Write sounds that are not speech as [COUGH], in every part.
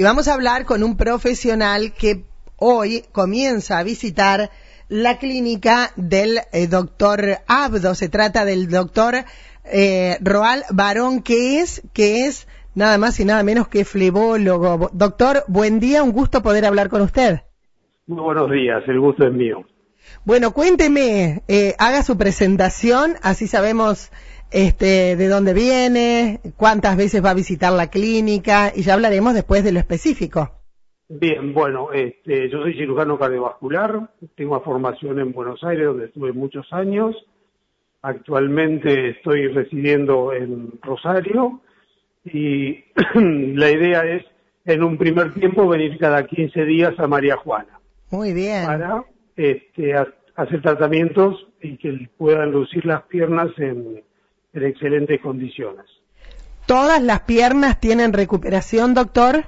y vamos a hablar con un profesional que hoy comienza a visitar la clínica del eh, doctor Abdo. Se trata del doctor eh, Roal Barón, que es, que es nada más y nada menos que flebólogo. Doctor, buen día, un gusto poder hablar con usted. Muy buenos días, el gusto es mío. Bueno, cuénteme, eh, haga su presentación, así sabemos este, de dónde viene, cuántas veces va a visitar la clínica y ya hablaremos después de lo específico. Bien, bueno, este, yo soy cirujano cardiovascular, tengo formación en Buenos Aires donde estuve muchos años, actualmente estoy residiendo en Rosario y [CLEARS THROAT] la idea es en un primer tiempo venir cada 15 días a María Juana. Muy bien. Para este, hacer tratamientos y que puedan lucir las piernas en, en excelentes condiciones. ¿Todas las piernas tienen recuperación, doctor?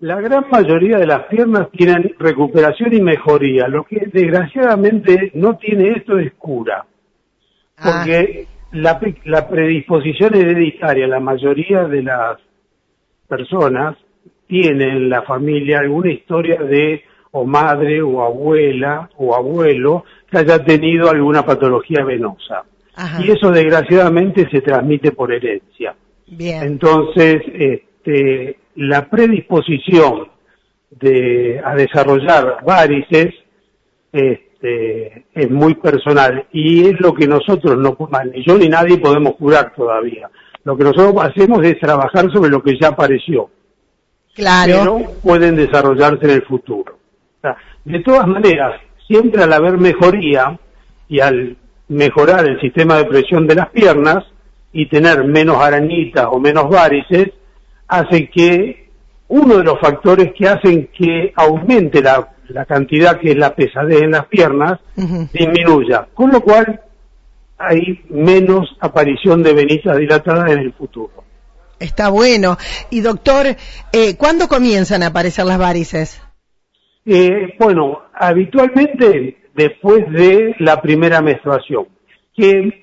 La gran mayoría de las piernas tienen recuperación y mejoría. Lo que desgraciadamente no tiene esto es cura. Ah. Porque la, la predisposición hereditaria, la mayoría de las personas tienen en la familia alguna historia de o madre o abuela o abuelo que haya tenido alguna patología venosa. Y eso desgraciadamente se transmite por herencia. Bien. Entonces, este, la predisposición de, a desarrollar varices este, es muy personal y es lo que nosotros no, ni yo ni nadie podemos curar todavía. Lo que nosotros hacemos es trabajar sobre lo que ya apareció. Claro. Pero pueden desarrollarse en el futuro. De todas maneras, siempre al haber mejoría y al mejorar el sistema de presión de las piernas y tener menos arañitas o menos varices, hace que uno de los factores que hacen que aumente la, cantidad que es la pesadez en las piernas disminuya, con lo cual hay menos aparición de venitas dilatadas en el futuro. Está bueno. Y doctor, eh, ¿cuándo comienzan a aparecer las varices? Eh, bueno, habitualmente después de la primera menstruación, que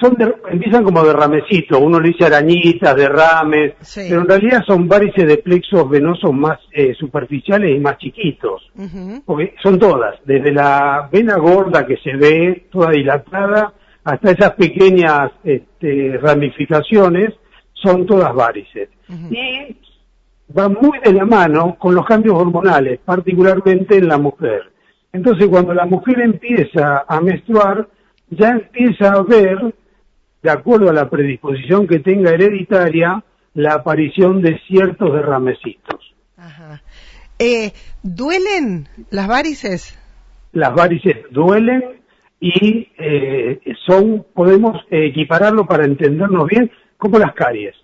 son empiezan como derramecitos, uno le dice arañitas, derrames, pero en realidad son varices de plexos venosos más eh, superficiales y más chiquitos, porque son todas, desde la vena gorda que se ve toda dilatada hasta esas pequeñas este, ramificaciones, son todas varices. Y van muy de la mano con los cambios hormonales, particularmente en la mujer. Entonces, cuando la mujer empieza a menstruar, ya empieza a ver, de acuerdo a la predisposición que tenga hereditaria, la aparición de ciertos derramecitos. Ajá. Eh, ¿Duelen las varices? Las varices duelen y eh, son, podemos equipararlo para entendernos bien, como las caries.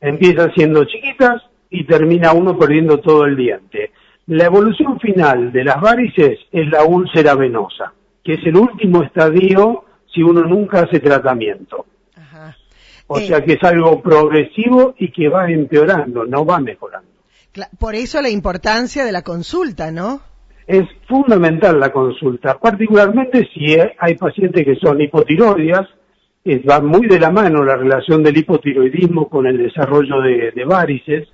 Empiezan siendo chiquitas y termina uno perdiendo todo el diente. La evolución final de las varices es la úlcera venosa, que es el último estadio si uno nunca hace tratamiento. O sea que es algo progresivo y que va empeorando, no va mejorando. Por eso la importancia de la consulta, ¿no? Es fundamental la consulta, particularmente si hay pacientes que son hipotiroideas, va muy de la mano la relación del hipotiroidismo con el desarrollo de varices,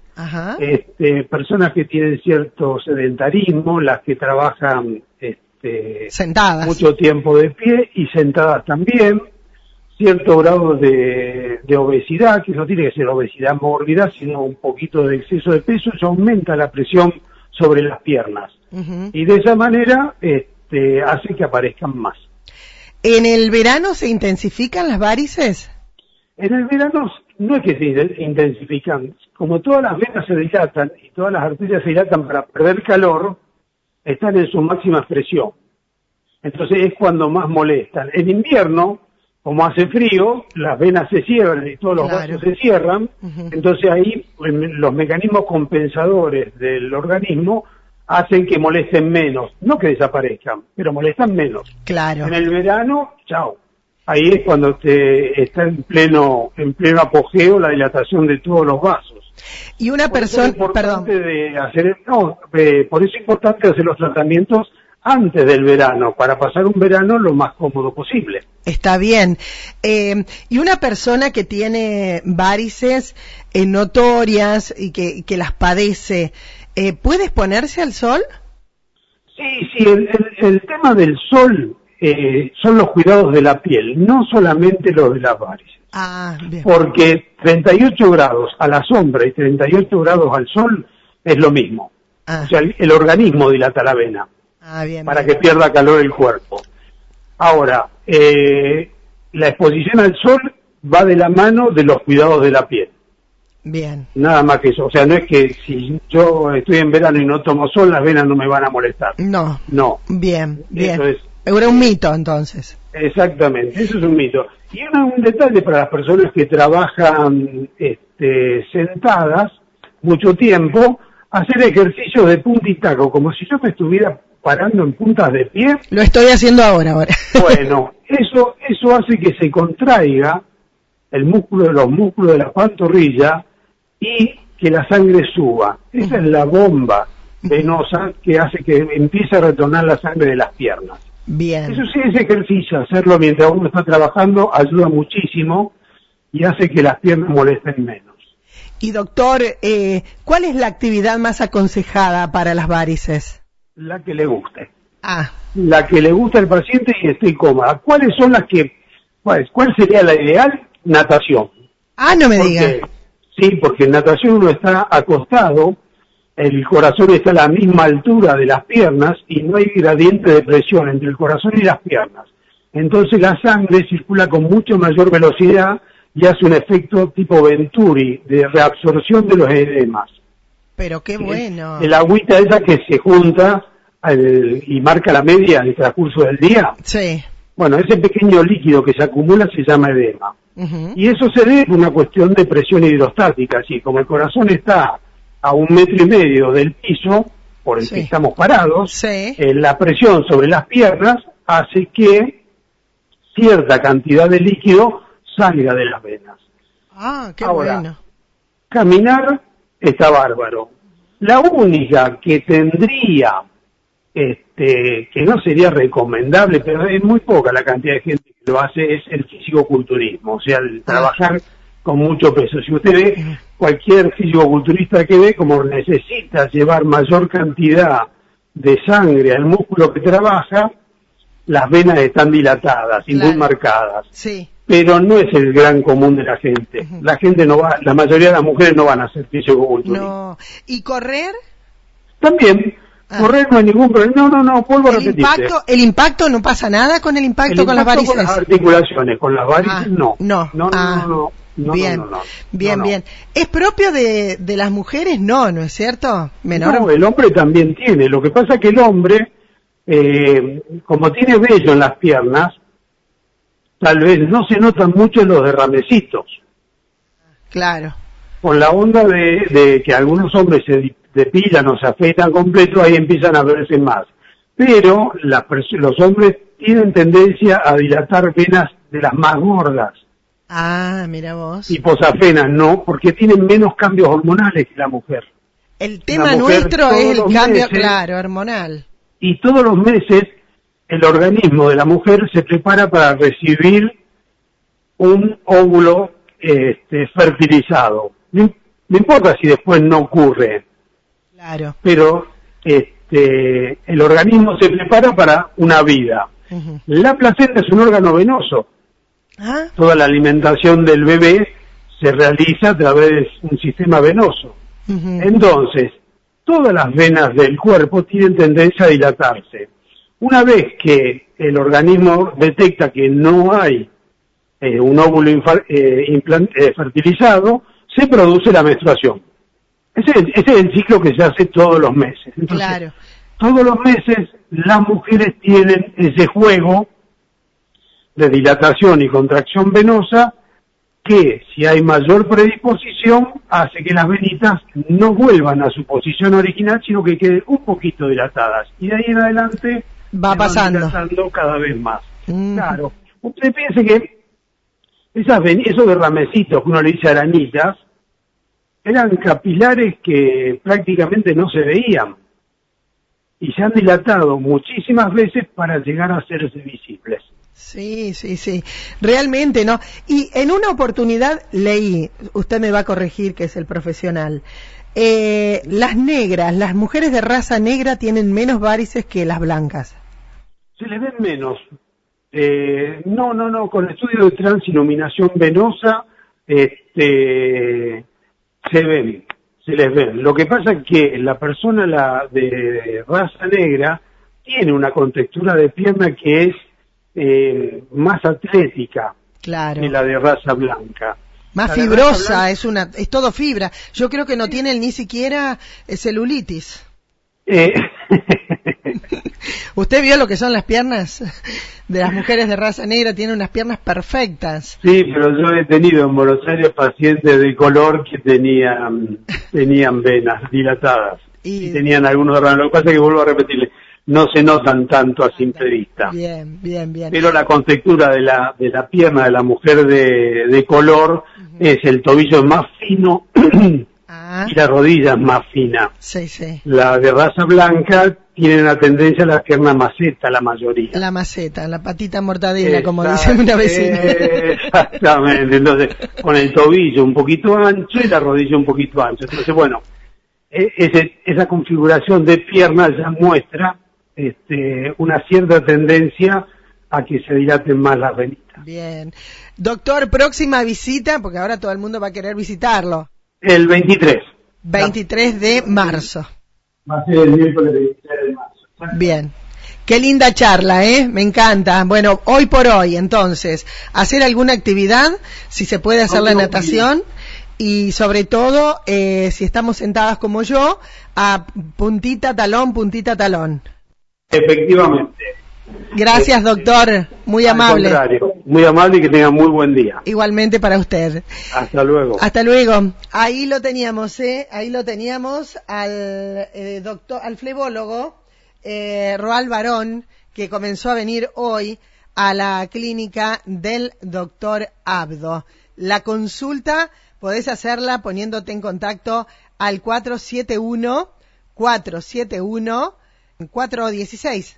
este, personas que tienen cierto sedentarismo, las que trabajan este, sentadas mucho tiempo de pie y sentadas también, cierto grado de, obesidad, que no tiene que ser obesidad mórbida, sino un poquito de exceso de peso, eso aumenta la presión sobre las piernas. Y de esa manera este, hace que aparezcan más. ¿En el verano se intensifican las varices? En el verano no es que se intensifican, como todas las venas se dilatan y todas las arterias se dilatan para perder calor, están en su máxima expresión. Entonces es cuando más molestan. En invierno, como hace frío, las venas se cierran y todos los vasos se cierran, entonces ahí los mecanismos compensadores del organismo hacen que molesten menos, no que desaparezcan, pero molestan menos. Claro. En el verano, chao ahí es cuando te está en pleno en pleno apogeo la dilatación de todos los vasos. Y una persona, perdón. De hacer, no, eh, por eso es importante hacer los tratamientos antes del verano, para pasar un verano lo más cómodo posible. Está bien. Eh, y una persona que tiene varices eh, notorias y que, que las padece, eh, ¿puede exponerse al sol? Sí, sí, el, el- el tema del sol eh, son los cuidados de la piel, no solamente los de las varices. Ah, bien. Porque 38 grados a la sombra y 38 grados al sol es lo mismo. Ah, O sea, el, el organismo dilata la vena ah, bien. para bien. que pierda calor el cuerpo. Ahora, eh, la exposición al sol va de la mano de los cuidados de la piel. Bien. Nada más que eso. O sea, no es que si yo estoy en verano y no tomo sol, las venas no me van a molestar. No, No, bien, bien. Eso es. Era un mito entonces. exactamente. Eso es un mito. Y una- un detalle para las personas que trabajan este, sentadas mucho tiempo, hacer ejercicios de punta y taco, como si yo me estuviera parando en puntas de pie. Lo estoy haciendo ahora, ahora. [LAUGHS] Bueno, eso, eso hace que se contraiga el músculo de los músculos de la pantorrilla y que la sangre suba. Esa es la bomba venosa que hace que empiece a retornar la sangre de las piernas. Bien. Eso sí, ese ejercicio, hacerlo mientras uno está trabajando, ayuda muchísimo y hace que las piernas molesten menos. Y doctor, eh, ¿cuál es la actividad más aconsejada para las varices? La que le guste. Ah, La que le gusta al paciente y esté cómoda. ¿Cuáles son las que, cuál, cuál sería la ideal? Natación. ah, no me Porque- diga. Sí, porque en natación uno está acostado, el corazón está a la misma altura de las piernas y no hay gradiente de presión entre el corazón y las piernas. Entonces la sangre circula con mucho mayor velocidad y hace un efecto tipo Venturi de reabsorción de los edemas. Pero qué bueno. El agüita esa que se junta al- y marca la media del transcurso del día. Sí. Bueno, ese pequeño líquido que se acumula se llama edema. Y eso se debe a una cuestión de presión hidrostática, así como el corazón está a un metro y medio del piso por el Sí. que estamos parados, Sí. eh, la presión sobre las piernas hace que cierta cantidad de líquido salga de las venas. Ah, qué Ahora. bueno. Caminar está bárbaro. La única que tendría, este, que no sería recomendable, pero es muy poca la cantidad de gente que lo hace, es el fisicoculturismo, o sea, el trabajar con mucho peso. Si usted ve cualquier fisicoculturista que ve, como necesita llevar mayor cantidad de sangre al músculo que trabaja, las venas están dilatadas y muy marcadas Sí. pero no es el gran común de la gente. La gente no va, la mayoría de las mujeres no van a hacer fisicoculturismo. No. ¿Y correr? También, Ah. correr no hay ningún problema. No, no, no, a El impacto, el impacto no pasa nada con el impacto El con las varices. con las articulaciones, con las varices Ah, no. no. no, no, Ah, no, no, no, bien, no, no, no. bien, bien. ¿Es propio de, de las mujeres? No, ¿no es cierto? Menor. No, el hombre también tiene. Lo que pasa es que el hombre, eh, como tiene vello en las piernas, tal vez no se notan mucho los derramecitos. Claro. con la onda de, de que algunos hombres se depilan o se afeitan completo, ahí empiezan a verse más. Pero las los hombres tienen tendencia a dilatar venas de las más gordas. Ah, mira vos. Y posafenas no, porque tienen menos cambios hormonales que la mujer. el tema nuestro es el cambio, meses- claro, hormonal. Y todos los meses el organismo de la mujer se prepara para recibir un óvulo este, fertilizado. No, no importa si después no ocurre, Claro. pero este, el organismo se prepara para una vida. La placenta es un órgano venoso. Ah, Toda la alimentación del bebé se realiza a través de un sistema venoso. Entonces, todas las venas del cuerpo tienen tendencia a dilatarse. Una vez que el organismo detecta que no hay eh, un óvulo eh, eh, fertilizado, se produce la menstruación. Ese, es- ese es el ciclo que se hace todos los meses. Entonces, claro. todos los meses las mujeres tienen ese juego de dilatación y contracción venosa que si hay mayor predisposición hace que las venitas no vuelvan a su posición original sino que queden un poquito dilatadas y de ahí en adelante Va pasando. dilatando cada vez más. Mm. Claro, usted piense que esas ven- esos derramecitos que uno le dice arañitas eran capilares que prácticamente no se veían y se han dilatado muchísimas veces para llegar a hacerse visibles. Sí, sí, sí. Realmente, ¿no? Y en una oportunidad leí, usted me va a corregir que es el profesional, Eh, las negras, las mujeres de raza negra tienen menos varices que las blancas. Se les ven menos. Eh, no, no, no, con el estudio de transiluminación venosa este, se ven, se les ven. Lo que pasa es que la persona la de raza negra tiene una contextura de pierna que es eh, más atlética claro. que la de raza blanca. Más fibrosa, es una, es todo fibra. Yo creo que no tiene ni siquiera eh, celulitis. Eh. [LAUGHS] ¿Usted vio lo que son las piernas de las mujeres de raza negra? Tienen unas piernas perfectas. Sí, pero yo he tenido en Buenos Aires pacientes de color que tenían, tenían venas dilatadas. Y, tenían algunos de Lo que pasa es que vuelvo a repetirle, no se notan tanto a simple vista. Bien, bien, bien. Pero la contextura de la, de la pierna de la mujer de, de color es el tobillo más fino [CLEARS THROAT] ah. y la rodilla más fina. Sí, sí. La de raza blanca tiene una tendencia a la pierna maceta, la mayoría. La maceta, la patita mortadela, como dice una vecina. Exactamente, entonces con el tobillo un poquito ancho y la rodilla un poquito ancho. Entonces, bueno, e, esa configuración de pierna ya muestra este, una cierta tendencia a que se dilaten más las venitas. Bien. Doctor, próxima visita, porque ahora todo el mundo va a querer visitarlo. El 23. 23 de marzo. Va a ser el miércoles 23 de marzo. Bien. Qué linda charla, ¿eh? Me encanta. Bueno, hoy por hoy, entonces, hacer alguna actividad, si se puede hacer la natación, y sobre todo, eh, si estamos sentadas como yo, a puntita, talón, puntita, talón. Efectivamente. Gracias, doctor. Muy amable. muy amable y que tenga muy buen día. Igualmente para usted. Hasta luego. Hasta luego. Ahí lo teníamos, ¿eh? Ahí lo teníamos al eh, doctor, al flebólogo eh, Roal Barón, que comenzó a venir hoy a la clínica del doctor Abdo. La consulta podés hacerla poniéndote en contacto al 471 471 416.